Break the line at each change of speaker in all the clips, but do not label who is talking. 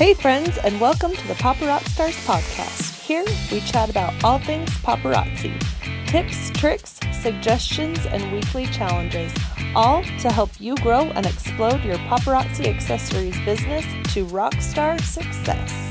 Hey, friends, and welcome to the Papa Rock Stars podcast. Here we chat about all things paparazzi tips, tricks, suggestions, and weekly challenges, all to help you grow and explode your paparazzi accessories business to rockstar success.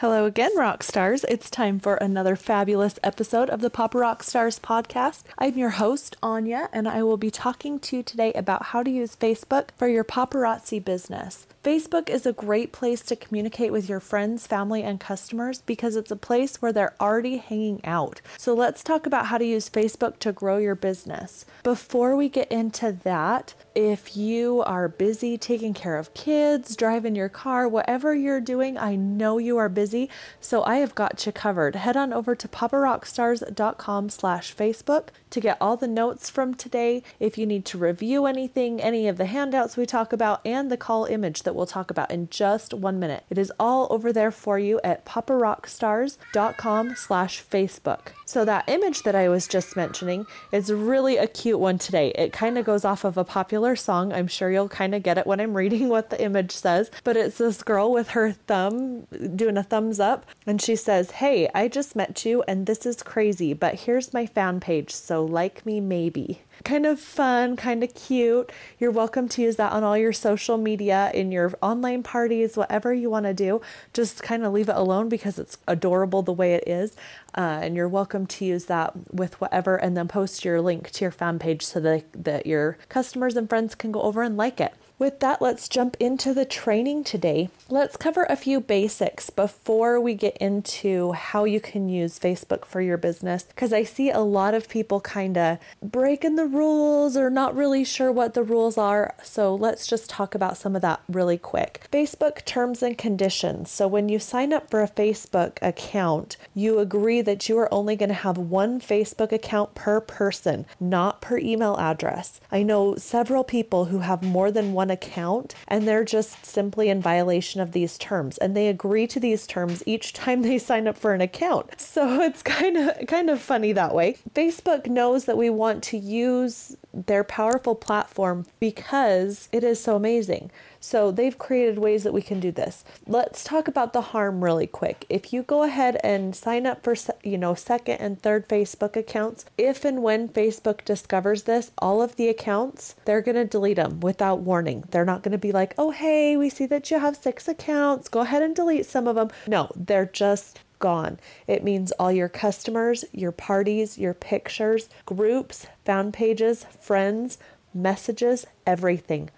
Hello again, rock stars. It's time for another fabulous episode of the Papa Rock Stars podcast. I'm your host, Anya, and I will be talking to you today about how to use Facebook for your paparazzi business. Facebook is a great place to communicate with your friends, family, and customers because it's a place where they're already hanging out. So let's talk about how to use Facebook to grow your business. Before we get into that, if you are busy taking care of kids, driving your car, whatever you're doing, I know you are busy, so I have got you covered. Head on over to paparockstars.com slash Facebook to get all the notes from today. If you need to review anything, any of the handouts we talk about, and the call image that we'll talk about in just one minute. It is all over there for you at paparockstars.com slash Facebook. So that image that I was just mentioning is really a cute one today. It kind of goes off of a popular song. I'm sure you'll kind of get it when I'm reading what the image says, but it's this girl with her thumb doing a thumbs up and she says, "Hey, I just met you and this is crazy, but here's my fan page, so like me maybe." Kind of fun, kind of cute. You're welcome to use that on all your social media, in your online parties, whatever you want to do. Just kind of leave it alone because it's adorable the way it is. Uh, and you're welcome to use that with whatever and then post your link to your fan page so that, that your customers and friends can go over and like it. With that, let's jump into the training today. Let's cover a few basics before we get into how you can use Facebook for your business because I see a lot of people kind of breaking the rules or not really sure what the rules are. So let's just talk about some of that really quick. Facebook terms and conditions. So when you sign up for a Facebook account, you agree that you are only going to have one Facebook account per person, not per email address. I know several people who have more than one account and they're just simply in violation of these terms and they agree to these terms each time they sign up for an account. So it's kind of kind of funny that way. Facebook knows that we want to use their powerful platform because it is so amazing. So they've created ways that we can do this. Let's talk about the harm really quick. If you go ahead and sign up for, you know, second and third Facebook accounts, if and when Facebook discovers this, all of the accounts, they're going to delete them without warning. They're not going to be like, "Oh, hey, we see that you have six accounts. Go ahead and delete some of them." No, they're just gone. It means all your customers, your parties, your pictures, groups, fan pages, friends, messages, everything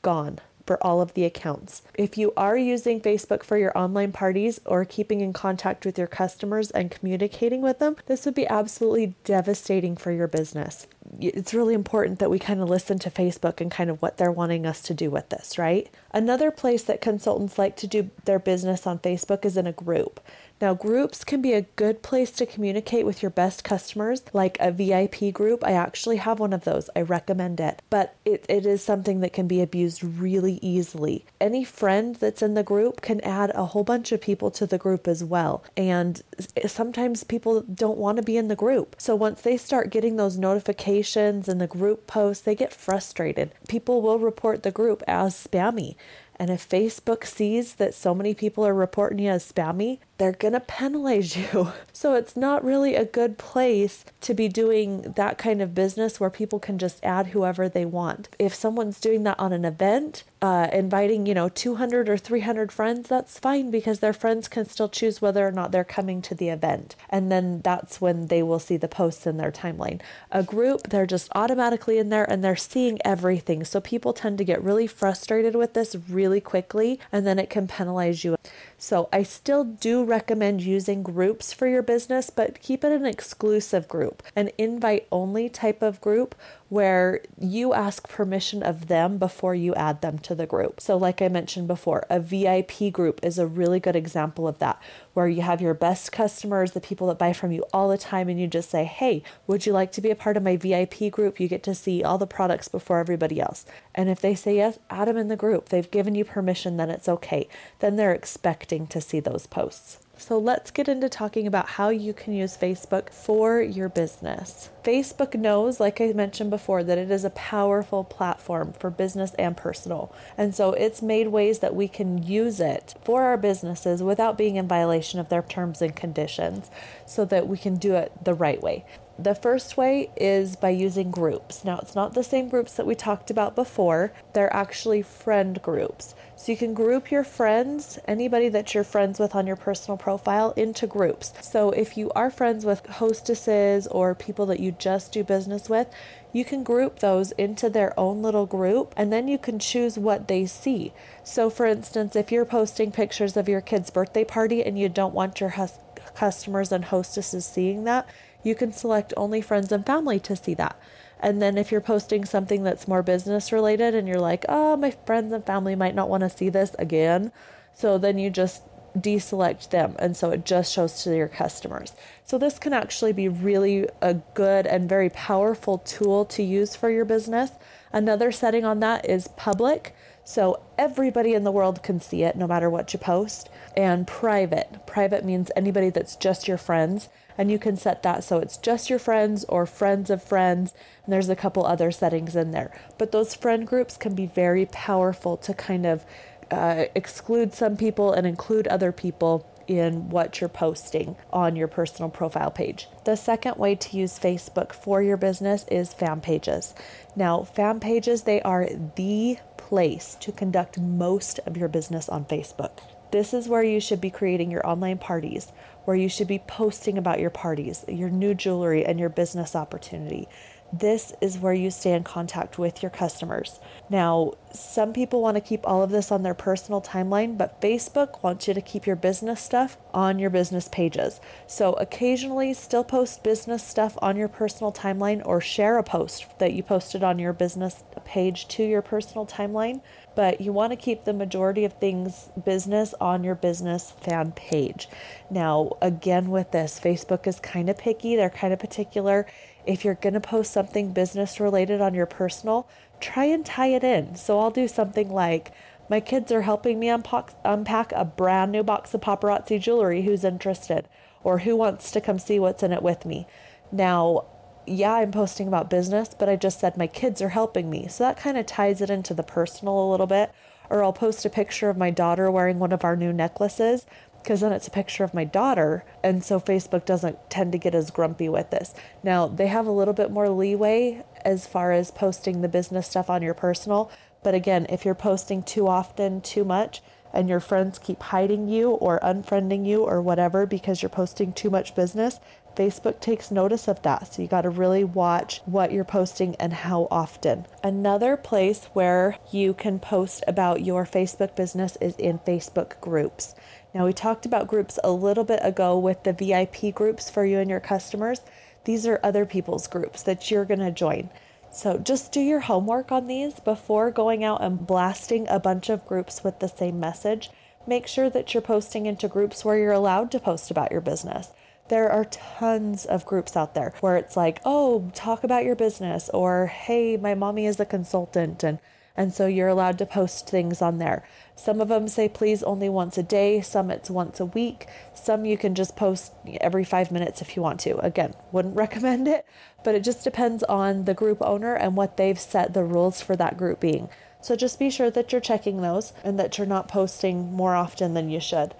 gone for all of the accounts. If you are using Facebook for your online parties or keeping in contact with your customers and communicating with them, this would be absolutely devastating for your business. It's really important that we kind of listen to Facebook and kind of what they're wanting us to do with this, right? Another place that consultants like to do their business on Facebook is in a group. Now, groups can be a good place to communicate with your best customers, like a VIP group. I actually have one of those. I recommend it. But it, it is something that can be abused really easily. Any friend that's in the group can add a whole bunch of people to the group as well. And sometimes people don't want to be in the group. So once they start getting those notifications and the group posts, they get frustrated. People will report the group as spammy. And if Facebook sees that so many people are reporting you as spammy, they're going to penalize you. So it's not really a good place to be doing that kind of business where people can just add whoever they want. If someone's doing that on an event, uh, inviting, you know, 200 or 300 friends, that's fine because their friends can still choose whether or not they're coming to the event. And then that's when they will see the posts in their timeline. A group, they're just automatically in there and they're seeing everything. So people tend to get really frustrated with this really quickly and then it can penalize you. So I still do recommend using groups for your business, but keep it an exclusive group, an invite only type of group where you ask permission of them before you add them to the group. So, like I mentioned before, a VIP group is a really good example of that, where you have your best customers, the people that buy from you all the time, and you just say, Hey, would you like to be a part of my VIP group? You get to see all the products before everybody else. And if they say yes, add them in the group. They've given you permission, then it's okay. Then they're expecting to see those posts. So let's get into talking about how you can use Facebook for your business. Facebook knows, like I mentioned before, that it is a powerful platform for business and personal. And so it's made ways that we can use it for our businesses without being in violation of their terms and conditions so that we can do it the right way. The first way is by using groups. Now, it's not the same groups that we talked about before, they're actually friend groups. So you can group your friends, anybody that you're friends with on your personal profile, into groups. So if you are friends with hostesses or people that you just do business with, you can group those into their own little group and then you can choose what they see. So, for instance, if you're posting pictures of your kid's birthday party and you don't want your hus- customers and hostesses seeing that, you can select only friends and family to see that. And then if you're posting something that's more business related and you're like, oh, my friends and family might not want to see this again. So then you just deselect them. And so it just shows to your customers. So this can actually be really a good and very powerful tool to use for your business. Another setting on that is public. So everybody in the world can see it no matter what you post. And private. Private means anybody that's just your friends and you can set that so it's just your friends or friends of friends and there's a couple other settings in there but those friend groups can be very powerful to kind of uh, exclude some people and include other people in what you're posting on your personal profile page. The second way to use Facebook for your business is fan pages. Now, fan pages, they are the place to conduct most of your business on Facebook. This is where you should be creating your online parties, where you should be posting about your parties, your new jewelry, and your business opportunity. This is where you stay in contact with your customers. Now, some people want to keep all of this on their personal timeline, but Facebook wants you to keep your business stuff on your business pages. So, occasionally, still post business stuff on your personal timeline or share a post that you posted on your business page to your personal timeline but you want to keep the majority of things business on your business fan page. Now, again, with this, Facebook is kind of picky, they're kind of particular. If you're going to post something business related on your personal, try and tie it in. So I'll do something like, my kids are helping me unpack, unpack a brand new box of paparazzi jewelry. Who's interested? Or who wants to come see what's in it with me? Now, yeah, I'm posting about business, but I just said my kids are helping me. So that kind of ties it into the personal a little bit. Or I'll post a picture of my daughter wearing one of our new necklaces because then it's a picture of my daughter. And so Facebook doesn't tend to get as grumpy with this. Now, they have a little bit more leeway as far as posting the business stuff on your personal. But again, if you're posting too often, too much, and your friends keep hiding you or unfriending you or whatever because you're posting too much business, Facebook takes notice of that. So you got to really watch what you're posting and how often. Another place where you can post about your Facebook business is in Facebook groups. Now, we talked about groups a little bit ago with the VIP groups for you and your customers. These are other people's groups that you're going to join. So just do your homework on these before going out and blasting a bunch of groups with the same message. Make sure that you're posting into groups where you're allowed to post about your business. There are tons of groups out there where it's like, oh, talk about your business, or hey, my mommy is a consultant, and and so you're allowed to post things on there. Some of them say please only once a day, some it's once a week, some you can just post every five minutes if you want to. Again, wouldn't recommend it, but it just depends on the group owner and what they've set the rules for that group being. So just be sure that you're checking those and that you're not posting more often than you should.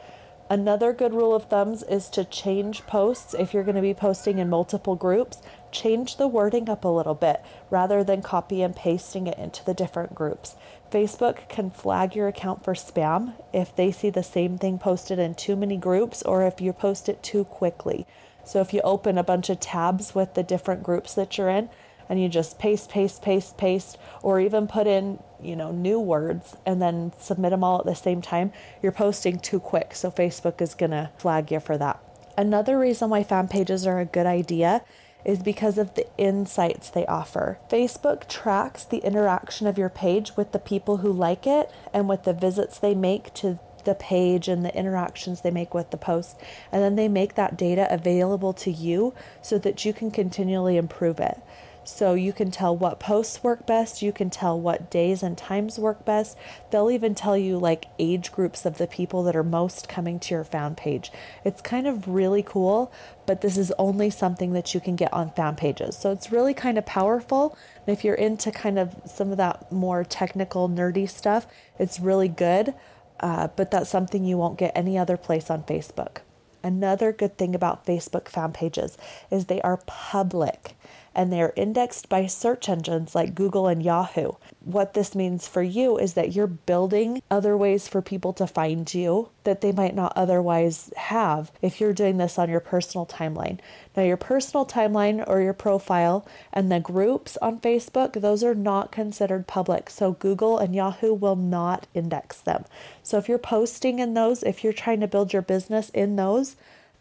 Another good rule of thumbs is to change posts if you're going to be posting in multiple groups. Change the wording up a little bit rather than copy and pasting it into the different groups. Facebook can flag your account for spam if they see the same thing posted in too many groups or if you post it too quickly. So if you open a bunch of tabs with the different groups that you're in, and you just paste, paste, paste, paste, or even put in, you know, new words and then submit them all at the same time, you're posting too quick. So Facebook is going to flag you for that. Another reason why fan pages are a good idea is because of the insights they offer. Facebook tracks the interaction of your page with the people who like it and with the visits they make to the page and the interactions they make with the posts. And then they make that data available to you so that you can continually improve it. So you can tell what posts work best, you can tell what days and times work best. They'll even tell you like age groups of the people that are most coming to your fan page. It's kind of really cool, but this is only something that you can get on fan pages. So it's really kind of powerful. And if you're into kind of some of that more technical, nerdy stuff, it's really good. Uh, but that's something you won't get any other place on Facebook. Another good thing about Facebook fan pages is they are public and they are indexed by search engines like Google and Yahoo. What this means for you is that you're building other ways for people to find you that they might not otherwise have if you're doing this on your personal timeline. Now, your personal timeline or your profile and the groups on Facebook, those are not considered public. So, Google and Yahoo will not index them. So, if you're posting in those, if you're trying to build your business in those,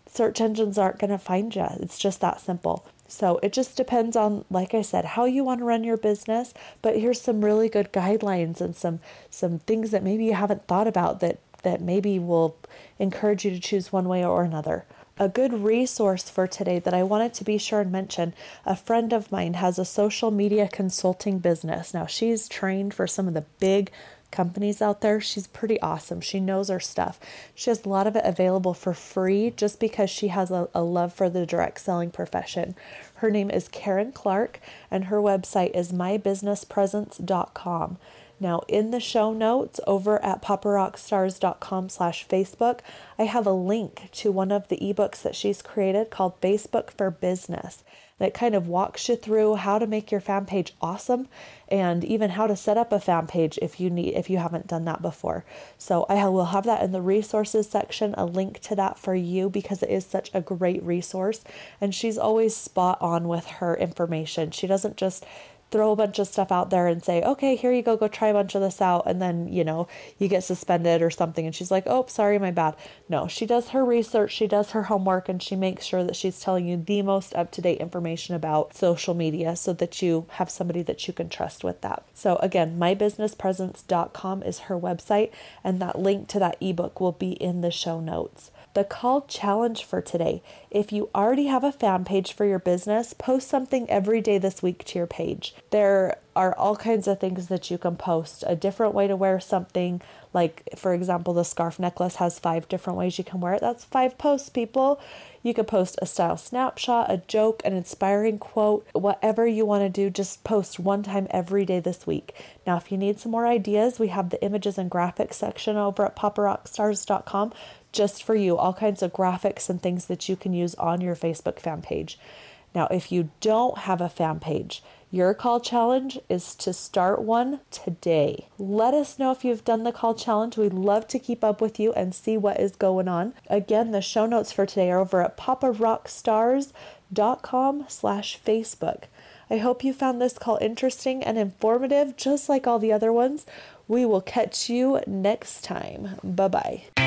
search engines aren't going to find you. It's just that simple. So it just depends on, like I said, how you want to run your business. But here's some really good guidelines and some some things that maybe you haven't thought about that that maybe will encourage you to choose one way or another. A good resource for today that I wanted to be sure and mention a friend of mine has a social media consulting business. Now, she's trained for some of the big companies out there. She's pretty awesome. She knows her stuff. She has a lot of it available for free just because she has a, a love for the direct selling profession. Her name is Karen Clark, and her website is mybusinesspresence.com. Now, in the show notes over at paparockstars.com slash Facebook, I have a link to one of the ebooks that she's created called Facebook for Business that kind of walks you through how to make your fan page awesome and even how to set up a fan page if you need if you haven't done that before. So I will have that in the resources section, a link to that for you because it is such a great resource and she's always spot on with her information. She doesn't just throw a bunch of stuff out there and say, okay, here you go, go try a bunch of this out. And then, you know, you get suspended or something. And she's like, oh, sorry, my bad. No, she does her research, she does her homework, and she makes sure that she's telling you the most up to date information about social media so that you have somebody that you can trust with that. So, again, mybusinesspresence.com is her website, and that link to that ebook will be in the show notes. The call challenge for today if you already have a fan page for your business, post something every day this week to your page. There are all kinds of things that you can post. A different way to wear something, like for example, the scarf necklace has five different ways you can wear it. That's five posts, people. You could post a style snapshot, a joke, an inspiring quote, whatever you want to do, just post one time every day this week. Now, if you need some more ideas, we have the images and graphics section over at paparockstars.com just for you, all kinds of graphics and things that you can use on your Facebook fan page. Now, if you don't have a fan page, your call challenge is to start one today. Let us know if you've done the call challenge. We'd love to keep up with you and see what is going on. Again, the show notes for today are over at paparockstars.com slash Facebook. I hope you found this call interesting and informative, just like all the other ones. We will catch you next time. Bye bye.